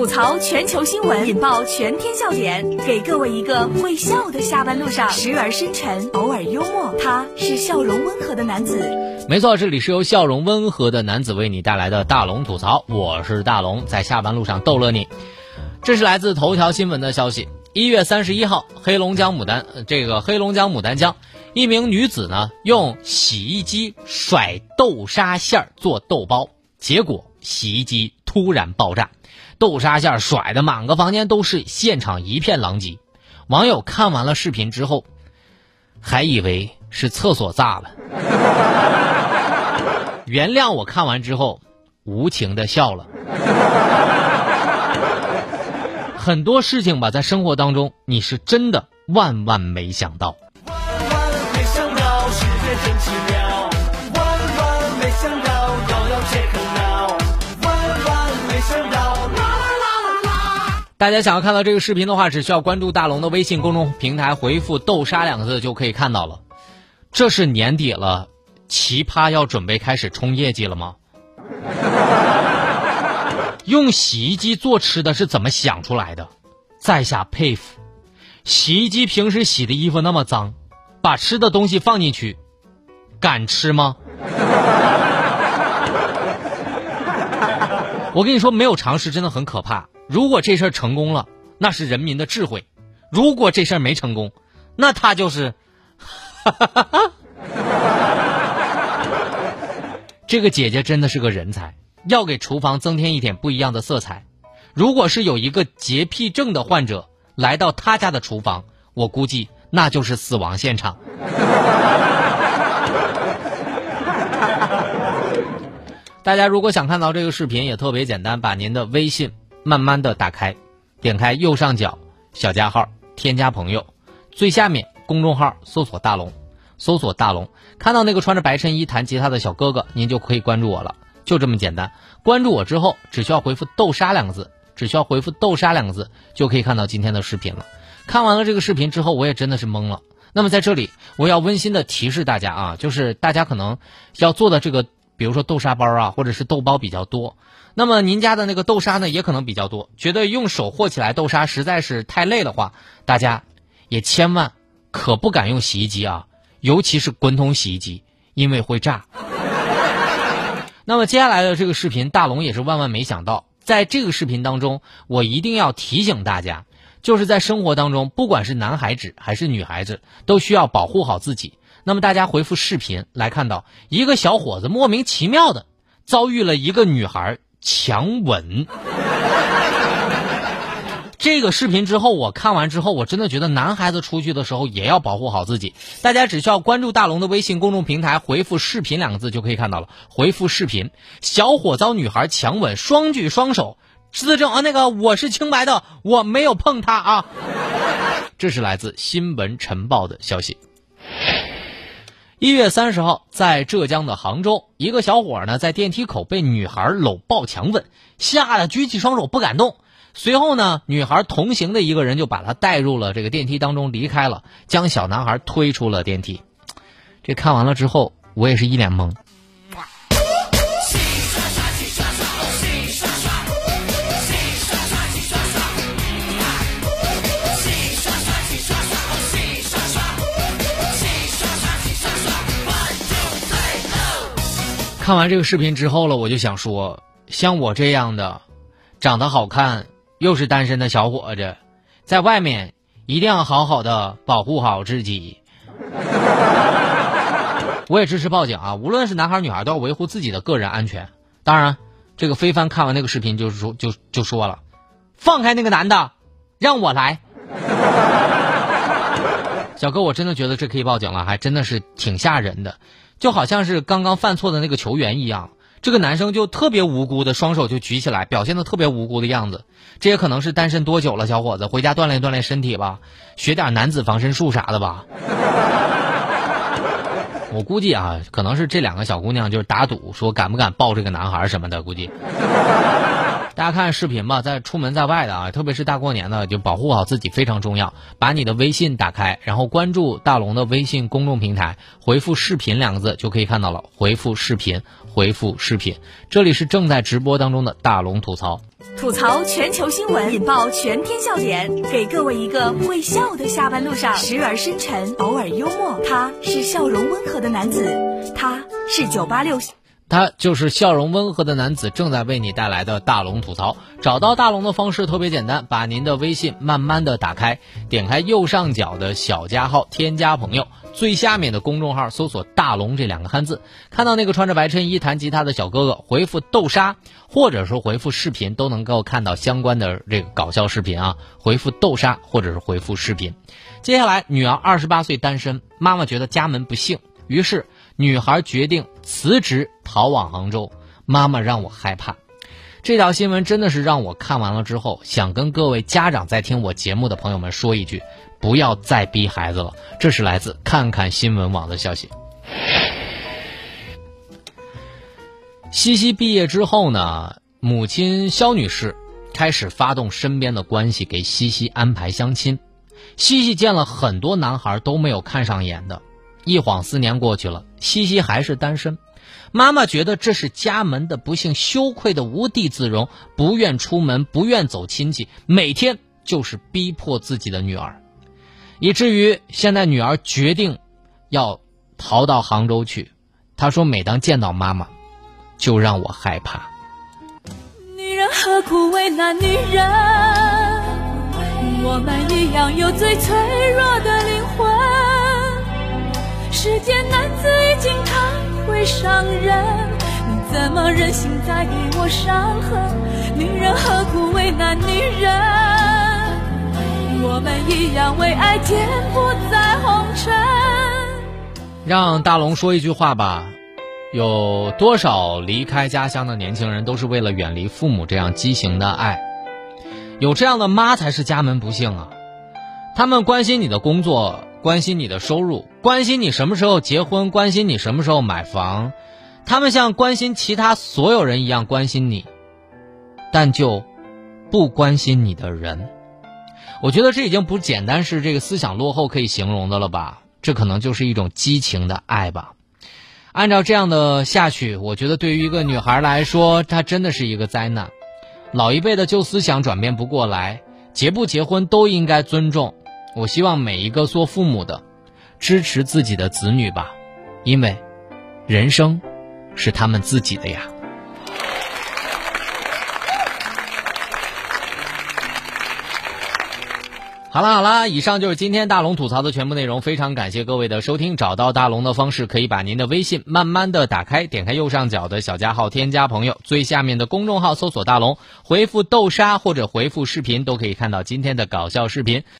吐槽全球新闻，引爆全天笑点，给各位一个会笑的下班路上，时而深沉，偶尔幽默。他是笑容温和的男子。没错，这里是由笑容温和的男子为你带来的大龙吐槽，我是大龙，在下班路上逗乐你。这是来自头条新闻的消息。一月三十一号，黑龙江牡丹，这个黑龙江牡丹江，一名女子呢用洗衣机甩豆沙馅儿做豆包，结果洗衣机突然爆炸，豆沙馅甩的满个房间都是，现场一片狼藉。网友看完了视频之后，还以为是厕所炸了。原谅我看完之后无情的笑了。很多事情吧，在生活当中，你是真的万万没想到。万万没想到，世界真奇妙。大家想要看到这个视频的话，只需要关注大龙的微信公众平台，回复“豆沙”两个字就可以看到了。这是年底了，奇葩要准备开始冲业绩了吗？用洗衣机做吃的是怎么想出来的？在下佩服。洗衣机平时洗的衣服那么脏，把吃的东西放进去，敢吃吗？我跟你说，没有常识真的很可怕。如果这事儿成功了，那是人民的智慧；如果这事儿没成功，那他就是，这个姐姐真的是个人才，要给厨房增添一点不一样的色彩。如果是有一个洁癖症的患者来到他家的厨房，我估计那就是死亡现场。大家如果想看到这个视频，也特别简单，把您的微信慢慢的打开，点开右上角小加号，添加朋友，最下面公众号搜索大龙，搜索大龙，看到那个穿着白衬衣弹吉他的小哥哥，您就可以关注我了，就这么简单。关注我之后，只需要回复“豆沙”两个字，只需要回复“豆沙”两个字，就可以看到今天的视频了。看完了这个视频之后，我也真的是懵了。那么在这里，我要温馨的提示大家啊，就是大家可能要做的这个。比如说豆沙包啊，或者是豆包比较多，那么您家的那个豆沙呢，也可能比较多。觉得用手和起来豆沙实在是太累的话，大家也千万可不敢用洗衣机啊，尤其是滚筒洗衣机，因为会炸。那么接下来的这个视频，大龙也是万万没想到，在这个视频当中，我一定要提醒大家，就是在生活当中，不管是男孩子还是女孩子，都需要保护好自己。那么大家回复视频来看到一个小伙子莫名其妙的遭遇了一个女孩强吻。这个视频之后，我看完之后，我真的觉得男孩子出去的时候也要保护好自己。大家只需要关注大龙的微信公众平台，回复“视频”两个字就可以看到了。回复“视频”，小伙遭女孩强吻，双举双手，自证啊，那个我是清白的，我没有碰她啊。这是来自新闻晨报的消息。一月三十号，在浙江的杭州，一个小伙呢在电梯口被女孩搂抱强吻，吓得举起双手不敢动。随后呢，女孩同行的一个人就把他带入了这个电梯当中离开了，将小男孩推出了电梯。这看完了之后，我也是一脸懵。看完这个视频之后了，我就想说，像我这样的，长得好看又是单身的小伙子，在外面一定要好好的保护好自己。我也支持报警啊！无论是男孩女孩，都要维护自己的个人安全。当然，这个非凡看完那个视频，就是说，就就说了，放开那个男的，让我来。小哥，我真的觉得这可以报警了，还真的是挺吓人的。就好像是刚刚犯错的那个球员一样，这个男生就特别无辜的双手就举起来，表现的特别无辜的样子。这也可能是单身多久了，小伙子，回家锻炼锻炼身体吧，学点男子防身术啥的吧。我估计啊，可能是这两个小姑娘就是打赌，说敢不敢抱这个男孩什么的，估计。大家看视频吧，在出门在外的啊，特别是大过年的，就保护好自己非常重要。把你的微信打开，然后关注大龙的微信公众平台，回复“视频”两个字就可以看到了。回复“视频”，回复视频。这里是正在直播当中的大龙吐槽。吐槽全球新闻，引爆全天笑点，给各位一个会笑的下班路上，时而深沉，偶尔幽默。他是笑容温和的男子，他是九八六。他就是笑容温和的男子，正在为你带来的大龙吐槽。找到大龙的方式特别简单，把您的微信慢慢的打开，点开右上角的小加号，添加朋友，最下面的公众号搜索“大龙”这两个汉字，看到那个穿着白衬衣弹吉他的小哥哥，回复“豆沙”或者说回复“视频”，都能够看到相关的这个搞笑视频啊。回复“豆沙”或者是回复“视频”。接下来，女儿二十八岁单身，妈妈觉得家门不幸，于是。女孩决定辞职逃往杭州，妈妈让我害怕。这条新闻真的是让我看完了之后，想跟各位家长在听我节目的朋友们说一句：不要再逼孩子了。这是来自看看新闻网的消息。西西毕业之后呢，母亲肖女士开始发动身边的关系给西西安排相亲。西西见了很多男孩都没有看上眼的。一晃四年过去了，西西还是单身。妈妈觉得这是家门的不幸，羞愧的无地自容，不愿出门，不愿走亲戚，每天就是逼迫自己的女儿，以至于现在女儿决定要逃到杭州去。她说：“每当见到妈妈，就让我害怕。”女人何苦为难女人？我们一样有最脆弱的灵魂。世间男子已经太会伤人，你怎么忍心再给我伤痕？女人何苦为难女人？我们一样为爱颠簸在红尘。让大龙说一句话吧，有多少离开家乡的年轻人都是为了远离父母这样畸形的爱？有这样的妈才是家门不幸啊！他们关心你的工作。关心你的收入，关心你什么时候结婚，关心你什么时候买房，他们像关心其他所有人一样关心你，但就不关心你的人。我觉得这已经不简单是这个思想落后可以形容的了吧？这可能就是一种激情的爱吧。按照这样的下去，我觉得对于一个女孩来说，她真的是一个灾难。老一辈的旧思想转变不过来，结不结婚都应该尊重。我希望每一个做父母的，支持自己的子女吧，因为，人生，是他们自己的呀。好了好了，以上就是今天大龙吐槽的全部内容。非常感谢各位的收听。找到大龙的方式，可以把您的微信慢慢的打开，点开右上角的小加号，添加朋友，最下面的公众号搜索大龙，回复豆沙或者回复视频，都可以看到今天的搞笑视频。